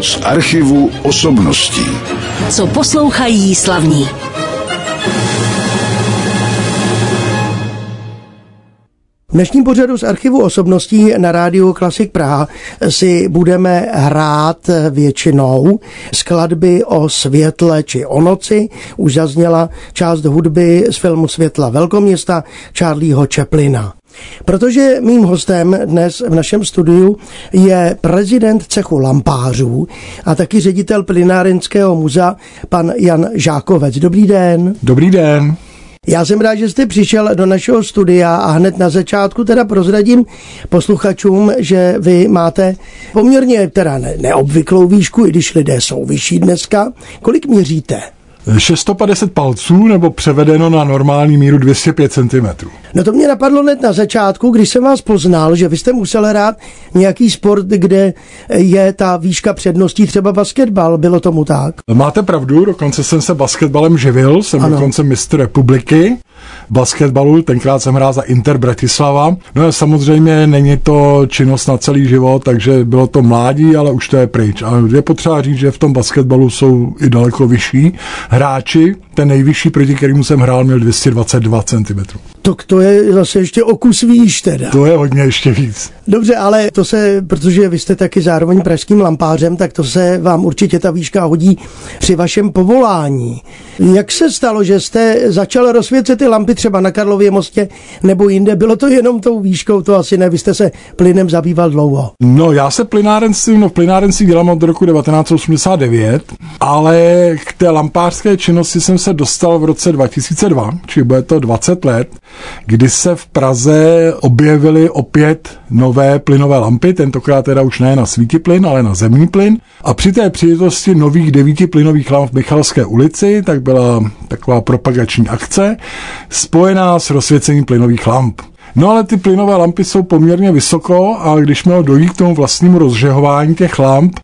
Z archivu osobností. Co poslouchají slavní. V dnešním pořadu z archivu osobností na rádiu Klasik Praha si budeme hrát většinou skladby o světle či o noci. Už zazněla část hudby z filmu Světla velkoměsta Charlieho Chaplina. Protože mým hostem dnes v našem studiu je prezident cechu lampářů a taky ředitel Plinárenského muzea, pan Jan Žákovec. Dobrý den. Dobrý den. Já jsem rád, že jste přišel do našeho studia a hned na začátku teda prozradím posluchačům, že vy máte poměrně teda neobvyklou výšku, i když lidé jsou vyšší dneska. Kolik měříte? 650 palců nebo převedeno na normální míru 205 cm. No to mě napadlo hned na začátku, když jsem vás poznal, že vy jste musel hrát nějaký sport, kde je ta výška předností, třeba basketbal. Bylo tomu tak? Máte pravdu, dokonce jsem se basketbalem živil, jsem ano. dokonce mistr republiky basketbalu, tenkrát jsem hrál za Inter Bratislava. No a samozřejmě není to činnost na celý život, takže bylo to mládí, ale už to je pryč. A je potřeba říct, že v tom basketbalu jsou i daleko vyšší hráči. Ten nejvyšší, proti kterému jsem hrál, měl 222 cm. Tak to je zase ještě o kus výš teda. To je hodně ještě víc. Dobře, ale to se, protože vy jste taky zároveň pražským lampářem, tak to se vám určitě ta výška hodí při vašem povolání. Jak se stalo, že jste začal rozsvěcet ty lampy třeba na Karlově mostě nebo jinde? Bylo to jenom tou výškou, to asi ne, vy jste se plynem zabýval dlouho. No, já se plynárenství, no v plynárenství dělám od roku 1989, ale k té lampářské činnosti jsem se dostal v roce 2002, či bude to 20 let, kdy se v Praze objevily opět nové plynové lampy, tentokrát teda už ne na svítiplyn, ale na zemní plyn. A při té příležitosti nových devíti plynových lamp v Michalské ulici, tak byla taková propagační akce, spojená s rozsvěcením plynových lamp. No ale ty plynové lampy jsou poměrně vysoko a když mělo dojít k tomu vlastnímu rozžehování těch lamp,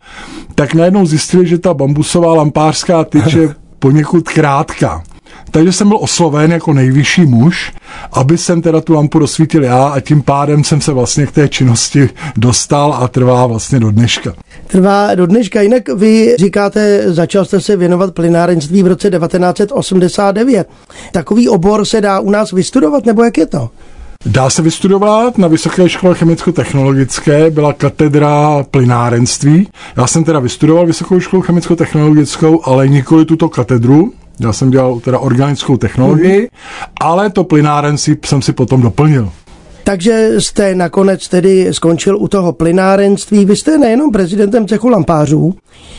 tak najednou zjistili, že ta bambusová lampářská tyč je poněkud krátká. Takže jsem byl osloven jako nejvyšší muž, aby jsem teda tu lampu rozsvítil já a tím pádem jsem se vlastně k té činnosti dostal a trvá vlastně do dneška. Trvá do dneška. Jinak vy říkáte, začal jste se věnovat plynárenství v roce 1989. Takový obor se dá u nás vystudovat, nebo jak je to? Dá se vystudovat na Vysoké škole chemicko-technologické, byla katedra plynárenství. Já jsem teda vystudoval Vysokou školu chemicko-technologickou, ale nikoli tuto katedru, já jsem dělal teda organickou technologii, mm-hmm. ale to plynárenství jsem si potom doplnil. Takže jste nakonec tedy skončil u toho plynárenství. Vy jste nejenom prezidentem cechu lampářů,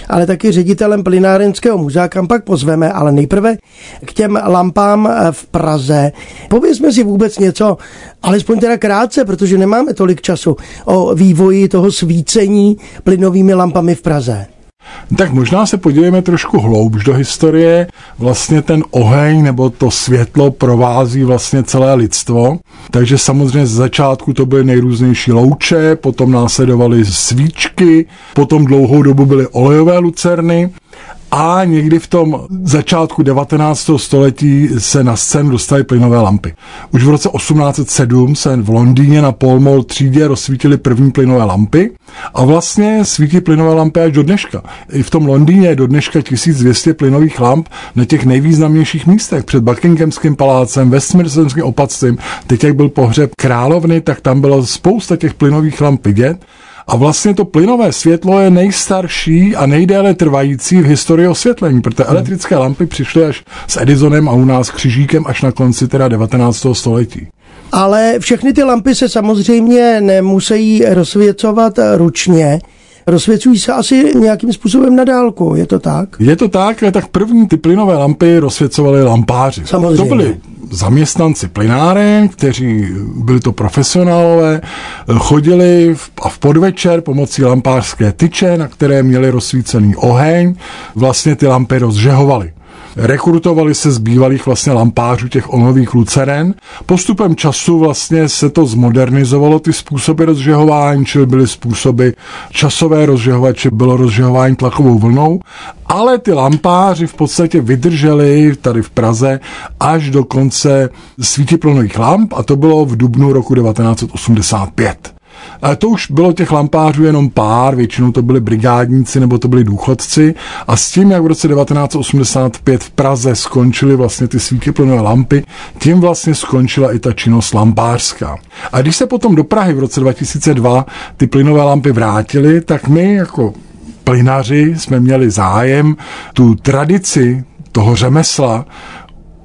ale taky ředitelem plynárenského muzea, kam pak pozveme, ale nejprve k těm lampám v Praze. Povězme si vůbec něco, alespoň teda krátce, protože nemáme tolik času, o vývoji toho svícení plynovými lampami v Praze. Tak možná se podívejme trošku hloubš do historie. Vlastně ten oheň nebo to světlo provází vlastně celé lidstvo. Takže samozřejmě z začátku to byly nejrůznější louče, potom následovaly svíčky, potom dlouhou dobu byly olejové lucerny a někdy v tom začátku 19. století se na scénu dostaly plynové lampy. Už v roce 1807 se v Londýně na Pall Mall třídě rozsvítily první plynové lampy a vlastně svítí plynové lampy až do dneška. I v tom Londýně je do dneška 1200 plynových lamp na těch nejvýznamnějších místech před Buckinghamským palácem, Westminsterským opatstvím. Teď, jak byl pohřeb královny, tak tam bylo spousta těch plynových lamp vidět. A vlastně to plynové světlo je nejstarší a nejdéle trvající v historii osvětlení, protože hmm. elektrické lampy přišly až s Edisonem a u nás křižíkem až na konci teda 19. století. Ale všechny ty lampy se samozřejmě nemusí rozsvěcovat ručně. Rozsvěcují se asi nějakým způsobem na dálku, je to tak? Je to tak, tak první ty plynové lampy rozsvěcovali lampáři. Samozřejmě. To byly zaměstnanci plynáren, kteří byli to profesionálové, chodili v, a v podvečer pomocí lampářské tyče, na které měli rozsvícený oheň, vlastně ty lampy rozžehovali. Rekrutovali se z bývalých vlastně lampářů těch onových luceren. Postupem času vlastně se to zmodernizovalo, ty způsoby rozžehování, čili byly způsoby časové rozžehovače, bylo rozžehování tlakovou vlnou, ale ty lampáři v podstatě vydrželi tady v Praze až do konce svítiplonových lamp a to bylo v dubnu roku 1985. Ale to už bylo těch lampářů jenom pár, většinou to byli brigádníci nebo to byli důchodci. A s tím, jak v roce 1985 v Praze skončily vlastně ty svítiplné lampy, tím vlastně skončila i ta činnost lampářská. A když se potom do Prahy v roce 2002 ty plynové lampy vrátily, tak my jako plynaři jsme měli zájem tu tradici toho řemesla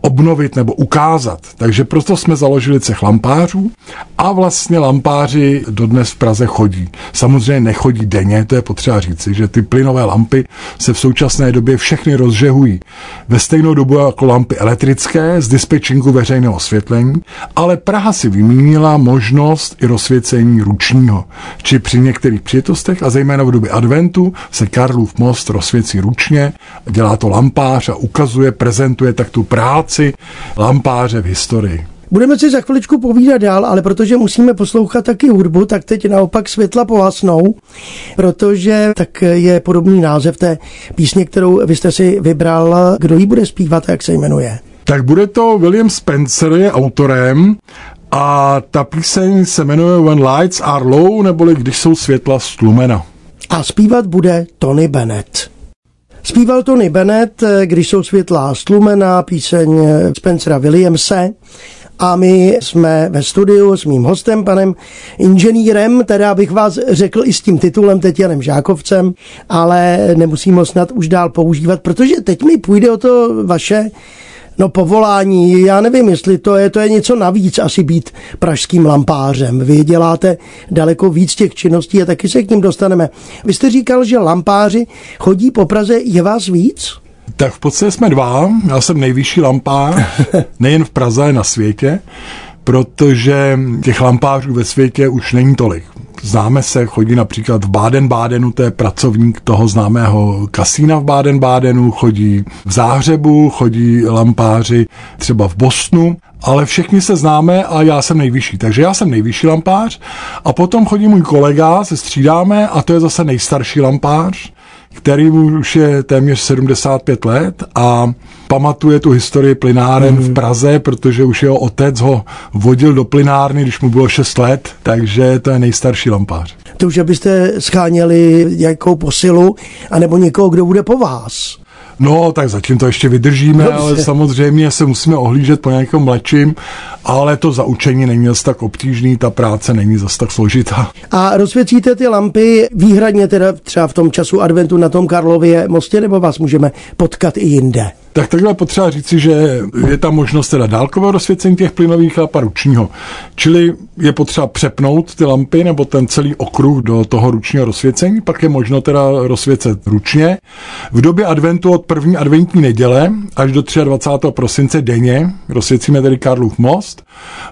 obnovit nebo ukázat. Takže proto jsme založili cech lampářů a vlastně lampáři dodnes v Praze chodí. Samozřejmě nechodí denně, to je potřeba říci, že ty plynové lampy se v současné době všechny rozžehují ve stejnou dobu jako lampy elektrické z dispečinku veřejného osvětlení, ale Praha si vymínila možnost i rozsvěcení ručního. Či při některých příležitostech a zejména v době adventu se Karlův most rozsvěcí ručně, dělá to lampář a ukazuje, prezentuje tak tu práci práci lampáře v historii. Budeme si za chviličku povídat dál, ale protože musíme poslouchat taky hudbu, tak teď naopak světla pohasnou, protože tak je podobný název té písně, kterou vy jste si vybral. Kdo ji bude zpívat a jak se jmenuje? Tak bude to William Spencer, je autorem a ta píseň se jmenuje When Lights Are Low, neboli Když jsou světla stlumena. A zpívat bude Tony Bennett. Zpíval Tony Bennett, eh, když jsou světlá stlumená, píseň eh, Spencera Williamse. A my jsme ve studiu s mým hostem, panem inženýrem, teda bych vás řekl i s tím titulem, teď Janem Žákovcem, ale nemusím ho snad už dál používat, protože teď mi půjde o to vaše No povolání, já nevím, jestli to je, to je něco navíc asi být pražským lampářem. Vy děláte daleko víc těch činností a taky se k ním dostaneme. Vy jste říkal, že lampáři chodí po Praze, je vás víc? Tak v podstatě jsme dva. Já jsem nejvyšší lampář, nejen v Praze, ale na světě, protože těch lampářů ve světě už není tolik. Známe se, chodí například v Baden-Bádenu, to je pracovník toho známého kasína v Baden-Bádenu, chodí v Záhřebu, chodí lampáři třeba v Bosnu, ale všichni se známe a já jsem nejvyšší. Takže já jsem nejvyšší lampář a potom chodí můj kolega, se střídáme a to je zase nejstarší lampář který už je téměř 75 let a pamatuje tu historii plynáren mm. v mhm. Praze, protože už jeho otec ho vodil do plynárny, když mu bylo 6 let, takže to je nejstarší lampář. To už abyste scháněli nějakou posilu, anebo někoho, kdo bude po vás. No, tak zatím to ještě vydržíme, Dobře. ale samozřejmě se musíme ohlížet po nějakém mladším, ale to zaučení není zase tak obtížný, ta práce není zase tak složitá. A rozsvěcíte ty lampy výhradně teda třeba v tom času adventu na tom Karlově mostě, nebo vás můžeme potkat i jinde? Tak takhle potřeba říci, že je tam možnost teda dálkového rozsvěcení těch plynových a ručního. Čili je potřeba přepnout ty lampy nebo ten celý okruh do toho ručního rozsvěcení, pak je možno teda rozsvěcet ručně. V době adventu od první adventní neděle až do 23. prosince denně rozsvěcíme tedy Karlův most.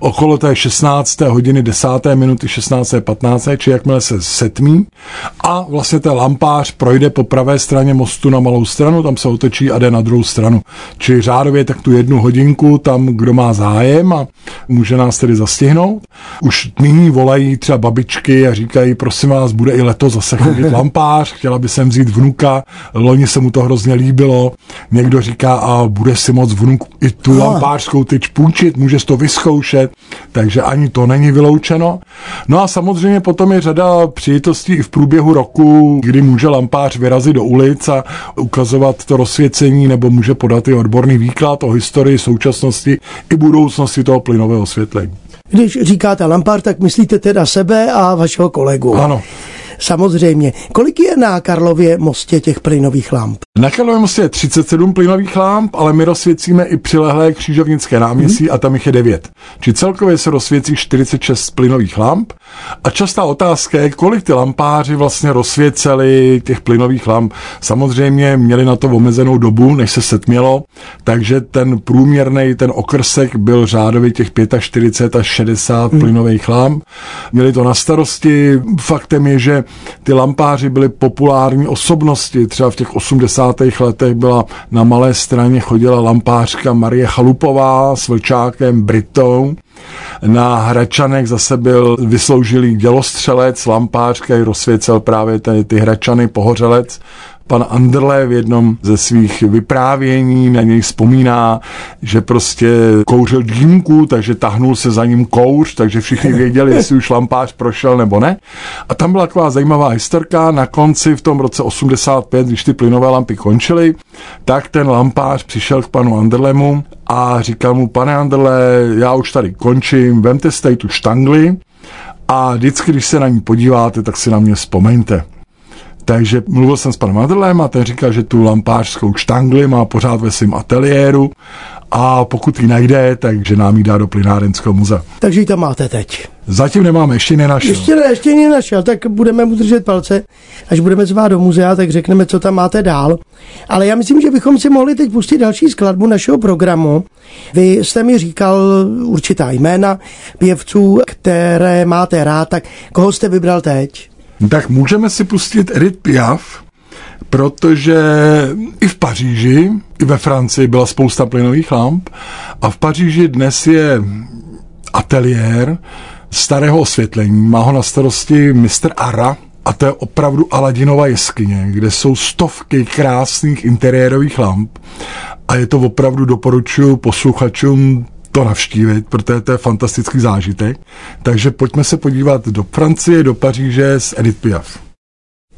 Okolo té 16. hodiny 10. minuty 16. 15. či jakmile se setmí a vlastně ten lampář projde po pravé straně mostu na malou stranu, tam se otočí a jde na druhou stranu stranu. Čili řádově tak tu jednu hodinku tam, kdo má zájem a může nás tedy zastihnout. Už nyní volají třeba babičky a říkají, prosím vás, bude i letos zase chodit lampář, chtěla by sem vzít vnuka, loni se mu to hrozně líbilo. Někdo říká, a bude si moc vnuk i tu lampářskou tyč půjčit, můžeš to vyzkoušet, takže ani to není vyloučeno. No a samozřejmě potom je řada příležitostí i v průběhu roku, kdy může lampář vyrazit do ulic a ukazovat to rozsvěcení nebo může podat i odborný výklad o historii, současnosti i budoucnosti toho plynového osvětlení. Když říkáte lampár, tak myslíte teda sebe a vašeho kolegu. Ano. Samozřejmě. Kolik je na Karlově mostě těch plynových lamp? Na Karlově mostě je 37 plynových lamp, ale my rozsvěcíme i přilehlé křižovnické náměstí hmm. a tam jich je 9. Či celkově se rozsvěcí 46 plynových lamp. A častá otázka je, kolik ty lampáři vlastně rozsvěceli těch plynových lamp. Samozřejmě měli na to omezenou dobu, než se setmělo, takže ten průměrný, ten okrsek byl řádově těch 45 až 60 hmm. plynových lamp. Měli to na starosti. Faktem je, že ty lampáři byly populární osobnosti. Třeba v těch 80. letech byla na malé straně chodila lampářka Marie Chalupová s vlčákem Britou. Na Hračanech zase byl vysloužilý dělostřelec, lampář, který rozsvěcel právě ty, ty Hračany, pohořelec pan Anderle v jednom ze svých vyprávění na něj vzpomíná, že prostě kouřil dýmku, takže tahnul se za ním kouř, takže všichni věděli, jestli už lampář prošel nebo ne. A tam byla taková zajímavá historka. Na konci v tom roce 85, když ty plynové lampy končily, tak ten lampář přišel k panu Anderlemu a říkal mu, pane Anderle, já už tady končím, vemte si tady tu štangli a vždycky, když se na ní podíváte, tak si na mě vzpomeňte. Takže mluvil jsem s panem Adrlem a ten říkal, že tu lampářskou štangli má pořád ve svém ateliéru a pokud ji najde, takže nám ji dá do plynárenského muzea. Takže ji tam máte teď. Zatím nemáme, ještě nenašel. Ještě ne, ještě nenašel, tak budeme mu držet palce. Až budeme zvát do muzea, tak řekneme, co tam máte dál. Ale já myslím, že bychom si mohli teď pustit další skladbu našeho programu. Vy jste mi říkal určitá jména pěvců, které máte rád, tak koho jste vybral teď? Tak můžeme si pustit Edith Piaf, protože i v Paříži, i ve Francii byla spousta plynových lamp a v Paříži dnes je ateliér starého osvětlení. Má ho na starosti Mr. Ara, a to je opravdu Aladinova jeskyně, kde jsou stovky krásných interiérových lamp a je to opravdu doporučuji posluchačům to navštívit, protože to je fantastický zážitek. Takže pojďme se podívat do Francie, do Paříže s Edith Piaf.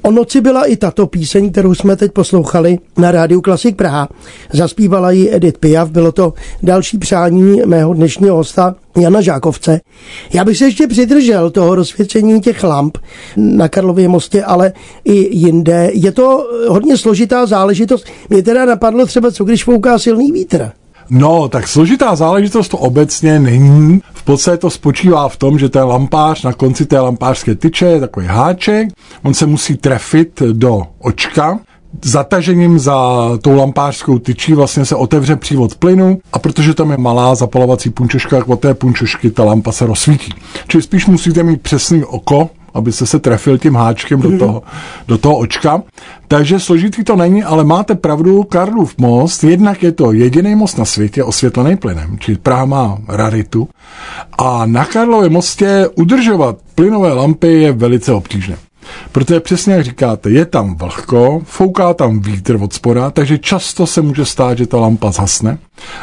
O noci byla i tato píseň, kterou jsme teď poslouchali na rádiu Klasik Praha. Zaspívala ji Edith Piaf, bylo to další přání mého dnešního hosta Jana Žákovce. Já bych se ještě přidržel toho rozsvěcení těch lamp na Karlově mostě, ale i jinde. Je to hodně složitá záležitost. Mě teda napadlo třeba, co když fouká silný vítr. No, tak složitá záležitost to obecně není. V podstatě to spočívá v tom, že ten lampář na konci té lampářské tyče je takový háček, on se musí trefit do očka, zatažením za tou lampářskou tyčí vlastně se otevře přívod plynu a protože tam je malá zapalovací punčoška, tak od té punčošky ta lampa se rozsvítí. Čili spíš musíte mít přesný oko, aby se se trefil tím háčkem do toho, do toho očka. Takže složitý to není, ale máte pravdu, Karlův most, jednak je to jediný most na světě osvětlený plynem, čili Praha má raritu. A na Karlově mostě udržovat plynové lampy je velice obtížné. Protože přesně jak říkáte, je tam vlhko, fouká tam vítr od spoda, takže často se může stát, že ta lampa zhasne.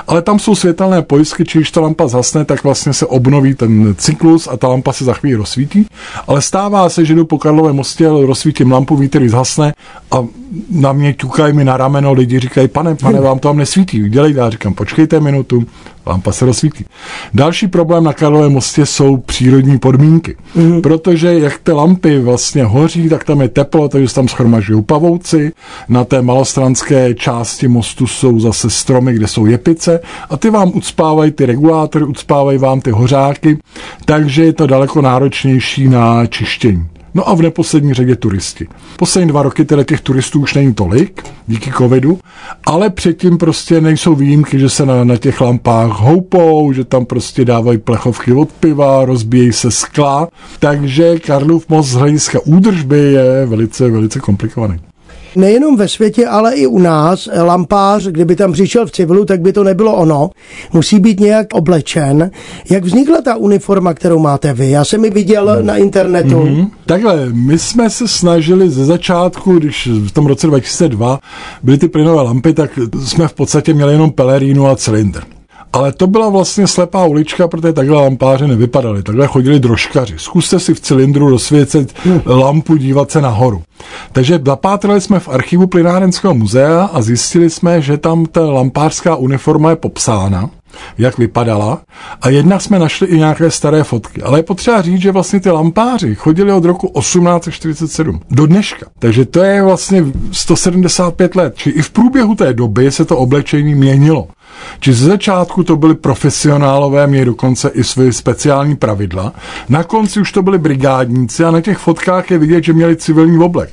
Ale tam jsou světelné pojistky, či když ta lampa zhasne, tak vlastně se obnoví ten cyklus a ta lampa se za chvíli rozsvítí. Ale stává se, že jdu po Karlovém mostě, rozsvítím lampu, vítr zhasne a na mě ťukají mi na rameno lidi, říkají, pane, pane, vám to tam nesvítí, dělejte. Já říkám, počkejte minutu, lampa se rozsvítí. Další problém na Karlovém mostě jsou přírodní podmínky, mm. protože jak ty lampy vlastně hoří, tak tam je teplo, takže se tam schromažují pavouci. Na té malostranské části mostu jsou zase stromy, kde jsou jepice a ty vám ucpávají ty regulátory, ucpávají vám ty hořáky, takže je to daleko náročnější na čištění. No a v neposlední řadě turisti. Poslední dva roky teda těch turistů už není tolik, díky covidu, ale předtím prostě nejsou výjimky, že se na, na těch lampách houpou, že tam prostě dávají plechovky od piva, rozbíjejí se skla, takže Karlův most z hlediska údržby je velice, velice komplikovaný nejenom ve světě, ale i u nás lampář, kdyby tam přišel v civilu, tak by to nebylo ono. Musí být nějak oblečen. Jak vznikla ta uniforma, kterou máte vy? Já jsem ji viděl no. na internetu. Mm-hmm. Takhle, my jsme se snažili ze začátku, když v tom roce 2002 byly ty plynové lampy, tak jsme v podstatě měli jenom pelerínu a cylindr. Ale to byla vlastně slepá ulička, protože takhle lampáře nevypadaly. Takhle chodili drožkaři. Zkuste si v cylindru rozsvěcet lampu, dívat se nahoru. Takže zapátrali jsme v archivu Plynárenského muzea a zjistili jsme, že tam ta lampářská uniforma je popsána jak vypadala. A jednak jsme našli i nějaké staré fotky. Ale je potřeba říct, že vlastně ty lampáři chodili od roku 1847 do dneška. Takže to je vlastně 175 let. Či i v průběhu té doby se to oblečení měnilo. Či ze začátku to byli profesionálové, měli dokonce i své speciální pravidla. Na konci už to byli brigádníci a na těch fotkách je vidět, že měli civilní oblek.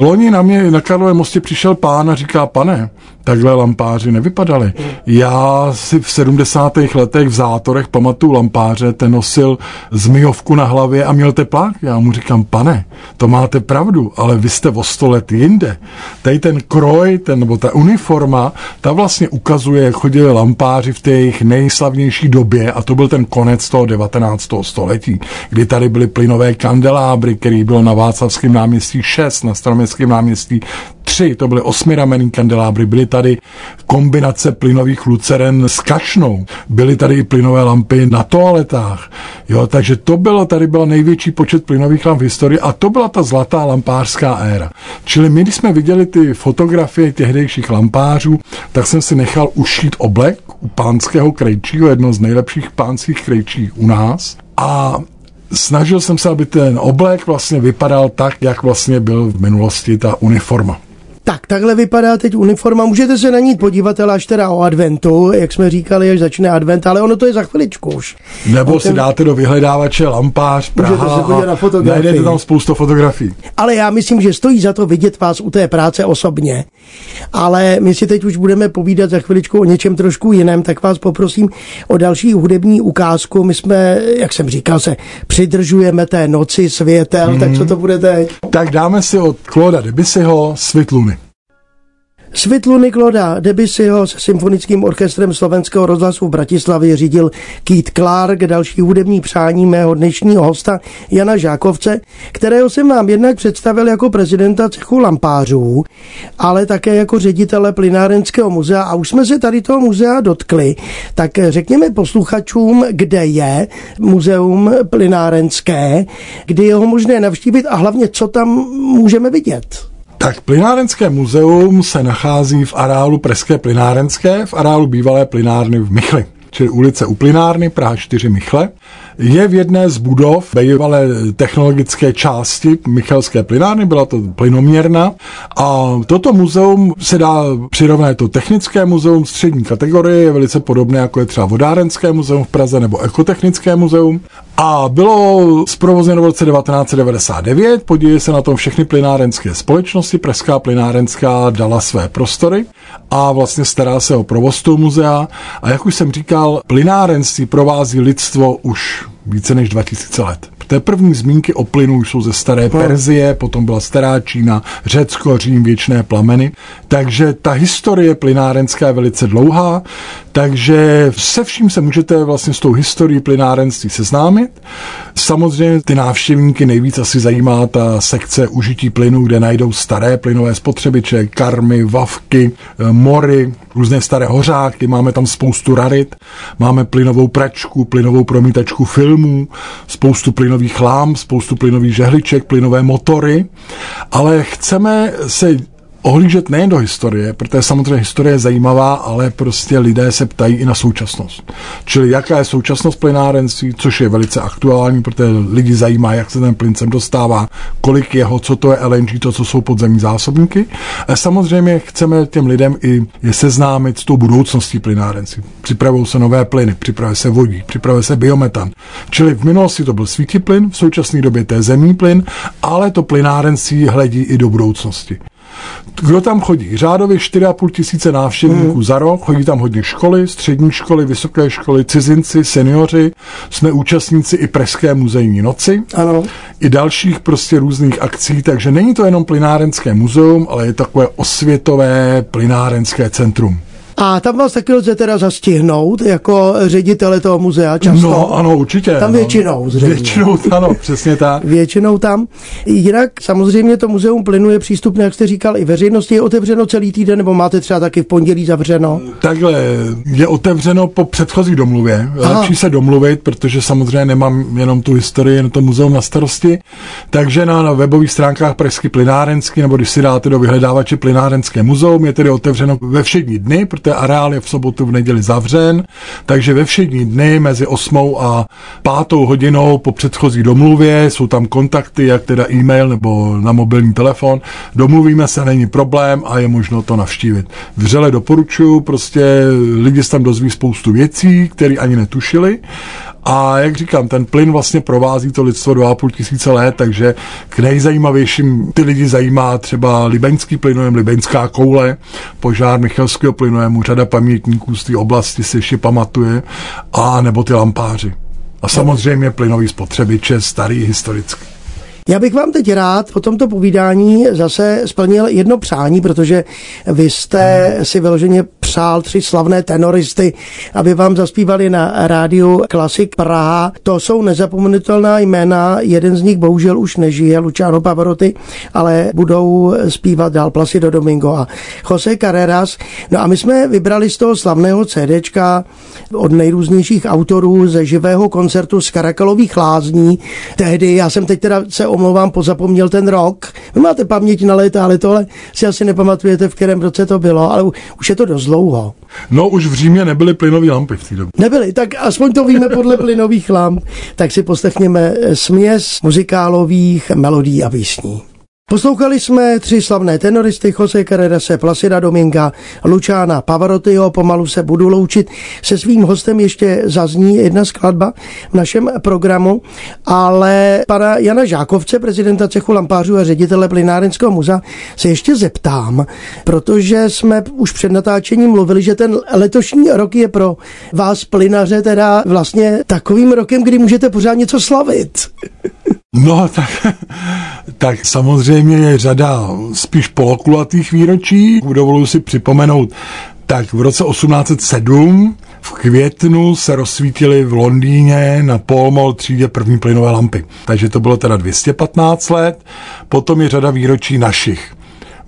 Loni na mě na Karlově mostě přišel pán a říká, pane, takhle lampáři nevypadali. Já si v 70. letech v zátorech pamatuju lampáře, ten nosil zmijovku na hlavě a měl teplák. Já mu říkám, pane, to máte pravdu, ale vy jste o sto let jinde. Tady ten kroj, ten, nebo ta uniforma, ta vlastně ukazuje, jak chodili lampáři v té jejich nejslavnější době a to byl ten konec toho 19. století, kdy tady byly plynové kandelábry, který byl na Václavském náměstí 6, na Staroměstském náměstí tři, to byly osmiramenný kandelábry, byly tady kombinace plynových luceren s kašnou, byly tady i plynové lampy na toaletách, jo, takže to bylo, tady byl největší počet plynových lamp v historii a to byla ta zlatá lampářská éra. Čili my, když jsme viděli ty fotografie tehdejších lampářů, tak jsem si nechal ušít oblek u pánského krejčího, jedno z nejlepších pánských krejčích u nás a snažil jsem se, aby ten oblek vlastně vypadal tak, jak vlastně byl v minulosti ta uniforma. Tak, takhle vypadá teď uniforma. Můžete se na ní podívat, ale až teda o adventu, jak jsme říkali, až začne advent, ale ono to je za chviličku už. Nebo ten... si dáte do vyhledávače lampář Praha se podívat na fotografii. najdete tam spoustu fotografií. Ale já myslím, že stojí za to vidět vás u té práce osobně. Ale my si teď už budeme povídat za chviličku o něčem trošku jiném, tak vás poprosím o další hudební ukázku. My jsme, jak jsem říkal, se přidržujeme té noci světel, mm. tak co to bude teď? Tak dáme si od Kloda Debussyho Světluny. Svitlu Nikloda Debussyho s symfonickým orchestrem slovenského rozhlasu v Bratislavě řídil Keith Clark, další hudební přání mého dnešního hosta Jana Žákovce, kterého jsem vám jednak představil jako prezidenta cechu lampářů, ale také jako ředitele Plynárenského muzea a už jsme se tady toho muzea dotkli, tak řekněme posluchačům, kde je muzeum Plynárenské, kdy je ho možné navštívit a hlavně, co tam můžeme vidět. Tak plynárenské muzeum se nachází v areálu Pražské plynárenské, v areálu bývalé plynárny v Michli čili ulice u Plynárny, Praha 4 Michle, je v jedné z budov bývalé technologické části Michelské plynárny, byla to plynoměrna. A toto muzeum se dá přirovnat to technické muzeum střední kategorie, je velice podobné jako je třeba Vodárenské muzeum v Praze nebo Ekotechnické muzeum. A bylo zprovozněno v roce 1999, podílí se na tom všechny plynárenské společnosti, Pražská plynárenská dala své prostory a vlastně stará se o provoz toho muzea. A jak už jsem říkal, plynárenství provází lidstvo už více než 2000 let. Té první zmínky o plynu jsou ze staré no. Perzie, potom byla stará Čína, Řecko, Řím, věčné plameny. Takže ta historie plynárenská je velice dlouhá, takže se vším se můžete vlastně s tou historií plynárenství seznámit. Samozřejmě ty návštěvníky nejvíc asi zajímá ta sekce užití plynu, kde najdou staré plynové spotřebiče, karmy, vavky, mory, různé staré hořáky, máme tam spoustu rarit, máme plynovou pračku, plynovou promítačku filmů, spoustu plynových lám, spoustu plynových žehliček, plynové motory, ale chceme se ohlížet nejen do historie, protože samozřejmě historie je zajímavá, ale prostě lidé se ptají i na současnost. Čili jaká je současnost plynárenství, což je velice aktuální, protože lidi zajímá, jak se ten plyn sem dostává, kolik jeho, co to je LNG, to, co jsou podzemní zásobníky. A samozřejmě chceme těm lidem i je seznámit s tou budoucností plynárenství. Připravují se nové plyny, připravuje se vodí, připravuje se biometan. Čili v minulosti to byl svítý plyn, v současné době to je zemní plyn, ale to plynárenství hledí i do budoucnosti. Kdo tam chodí? Řádově 4,5 tisíce návštěvníků hmm. za rok, chodí tam hodně školy, střední školy, vysoké školy, cizinci, seniori, jsme účastníci i Pražské muzejní noci, ano. i dalších prostě různých akcí, takže není to jenom plynárenské muzeum, ale je takové osvětové plynárenské centrum. A tam vás taky lze teda zastihnout jako ředitele toho muzea často. No, ano, určitě. Tam no. většinou zřejmě. Většinou, ano, přesně tak. Většinou tam. Jinak samozřejmě to muzeum plynu je přístupné, jak jste říkal, i veřejnosti. Je otevřeno celý týden, nebo máte třeba taky v pondělí zavřeno? Takhle, je otevřeno po předchozí domluvě. Aha. Lepší se domluvit, protože samozřejmě nemám jenom tu historii, jenom to muzeum na starosti. Takže na, na webových stránkách Pražský plynárenský, nebo když si dáte do vyhledávače plynárenské muzeum, je tedy otevřeno ve všední dny, protože protože areál je v sobotu v neděli zavřen, takže ve všední dny mezi 8 a 5 hodinou po předchozí domluvě jsou tam kontakty, jak teda e-mail nebo na mobilní telefon. Domluvíme se, není problém a je možno to navštívit. Vřele doporučuji, prostě lidi se tam dozví spoustu věcí, které ani netušili a jak říkám, ten plyn vlastně provází to lidstvo 2,5 tisíce let, takže k nejzajímavějším ty lidi zajímá třeba libeňský plynojem, libeňská koule, požár Michalského plynojemu, řada pamětníků z té oblasti si ještě pamatuje, a nebo ty lampáři. A samozřejmě plynový spotřebiče, starý, historický. Já bych vám teď rád po tomto povídání zase splnil jedno přání, protože vy jste si vyloženě přál tři slavné tenoristy, aby vám zaspívali na rádiu Klasik Praha. To jsou nezapomenutelná jména, jeden z nich bohužel už nežije, Luciano Pavarotti, ale budou zpívat dál Placido Domingo a Jose Carreras. No a my jsme vybrali z toho slavného CDčka od nejrůznějších autorů ze živého koncertu z Karakalových lázní. Tehdy, já jsem teď teda se omlouvám, pozapomněl ten rok. Vy máte paměť na léta, ale tohle si asi nepamatujete, v kterém roce to bylo, ale už je to dost. No, už v Římě nebyly plynové lampy v té době. Nebyly, tak aspoň to víme podle plynových lamp. Tak si poslechněme směs muzikálových melodí a písní. Poslouchali jsme tři slavné tenoristy Jose Carrerase, Placida Dominga, Lučána Pavarottiho. Pomalu se budu loučit se svým hostem. Ještě zazní jedna skladba v našem programu, ale pana Jana Žákovce, prezidenta cechu lampářů a ředitele Plynárenského muzea, se ještě zeptám, protože jsme už před natáčením mluvili, že ten letošní rok je pro vás plynaře teda vlastně takovým rokem, kdy můžete pořád něco slavit. No, tak, tak samozřejmě je řada spíš polokulatých výročí. Dovoluji si připomenout, tak v roce 1807 v květnu se rozsvítily v Londýně na Pall Mall třídě první plynové lampy. Takže to bylo teda 215 let. Potom je řada výročí našich.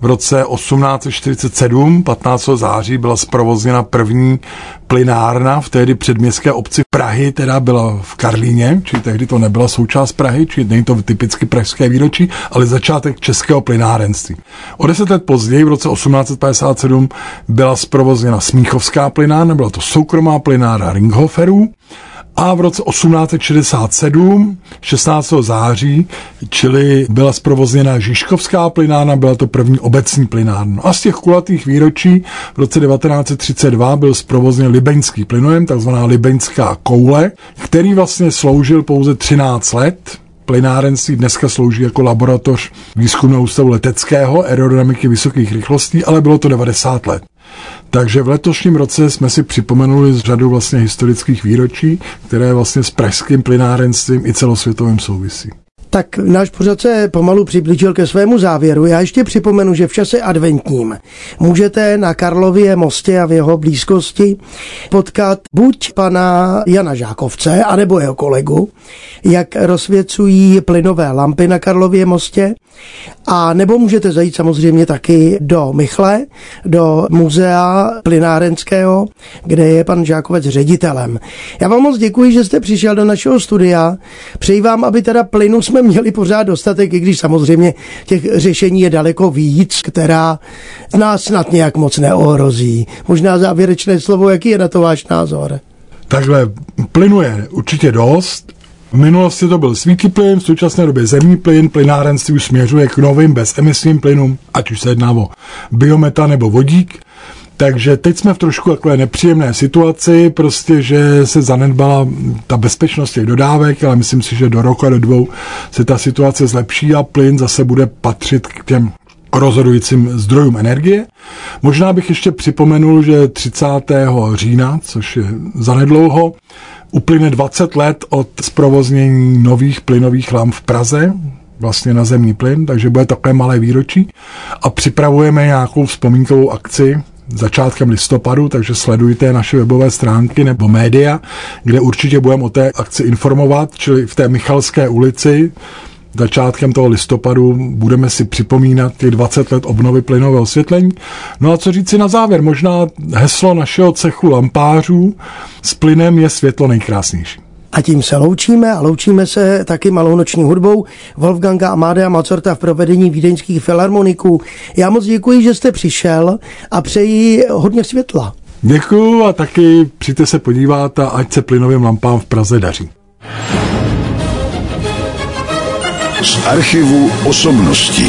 V roce 1847, 15. září, byla zprovozněna první plynárna v tehdy předměstské obci Prahy, teda byla v Karlíně, či tehdy to nebyla součást Prahy, či není to typicky pražské výročí, ale začátek českého plynárenství. O deset let později, v roce 1857, byla zprovozněna Smíchovská plynárna, byla to soukromá plynárna Ringhoferů, a v roce 1867, 16. září, čili byla zprovozněna Žižkovská plynárna, byla to první obecní plynárna. A z těch kulatých výročí v roce 1932 byl zprovozněn Libeňský plynojem, takzvaná Libeňská koule, který vlastně sloužil pouze 13 let, plynárenství dneska slouží jako laboratoř výzkumného ústavu leteckého aerodynamiky vysokých rychlostí, ale bylo to 90 let. Takže v letošním roce jsme si připomenuli z řadu vlastně historických výročí, které vlastně s pražským plynárenstvím i celosvětovým souvisí. Tak náš pořad se pomalu přiblížil ke svému závěru. Já ještě připomenu, že v čase adventním můžete na Karlově mostě a v jeho blízkosti potkat buď pana Jana Žákovce, anebo jeho kolegu, jak rozsvěcují plynové lampy na Karlově mostě, a nebo můžete zajít samozřejmě taky do Mychle, do muzea plynárenského, kde je pan Žákovec ředitelem. Já vám moc děkuji, že jste přišel do našeho studia. Přeji vám, aby teda plynu jsme měli pořád dostatek, i když samozřejmě těch řešení je daleko víc, která nás snad nějak moc neohrozí. Možná závěrečné slovo, jaký je na to váš názor? Takhle, plynu je určitě dost, v minulosti to byl svítý plyn, v současné době zemní plyn, plynárenství už směřuje k novým bezemisním plynům, ať už se jedná o biometan nebo vodík. Takže teď jsme v trošku takové nepříjemné situaci, prostě, že se zanedbala ta bezpečnost těch dodávek, ale myslím si, že do roku a do dvou se ta situace zlepší a plyn zase bude patřit k těm rozhodujícím zdrojům energie. Možná bych ještě připomenul, že 30. října, což je zanedlouho, uplyne 20 let od zprovoznění nových plynových lamp v Praze, vlastně na zemní plyn, takže bude takové malé výročí a připravujeme nějakou vzpomínkovou akci začátkem listopadu, takže sledujte naše webové stránky nebo média, kde určitě budeme o té akci informovat, čili v té Michalské ulici začátkem toho listopadu budeme si připomínat těch 20 let obnovy plynového osvětlení. No a co říci na závěr? Možná heslo našeho cechu lampářů s plynem je světlo nejkrásnější. A tím se loučíme a loučíme se taky malou noční hudbou Wolfganga Amadea Mazorta v provedení vídeňských filharmoniků. Já moc děkuji, že jste přišel a přeji hodně světla. Děkuji a taky přijďte se podívat a ať se plynovým lampám v Praze daří. Z archivu osobností.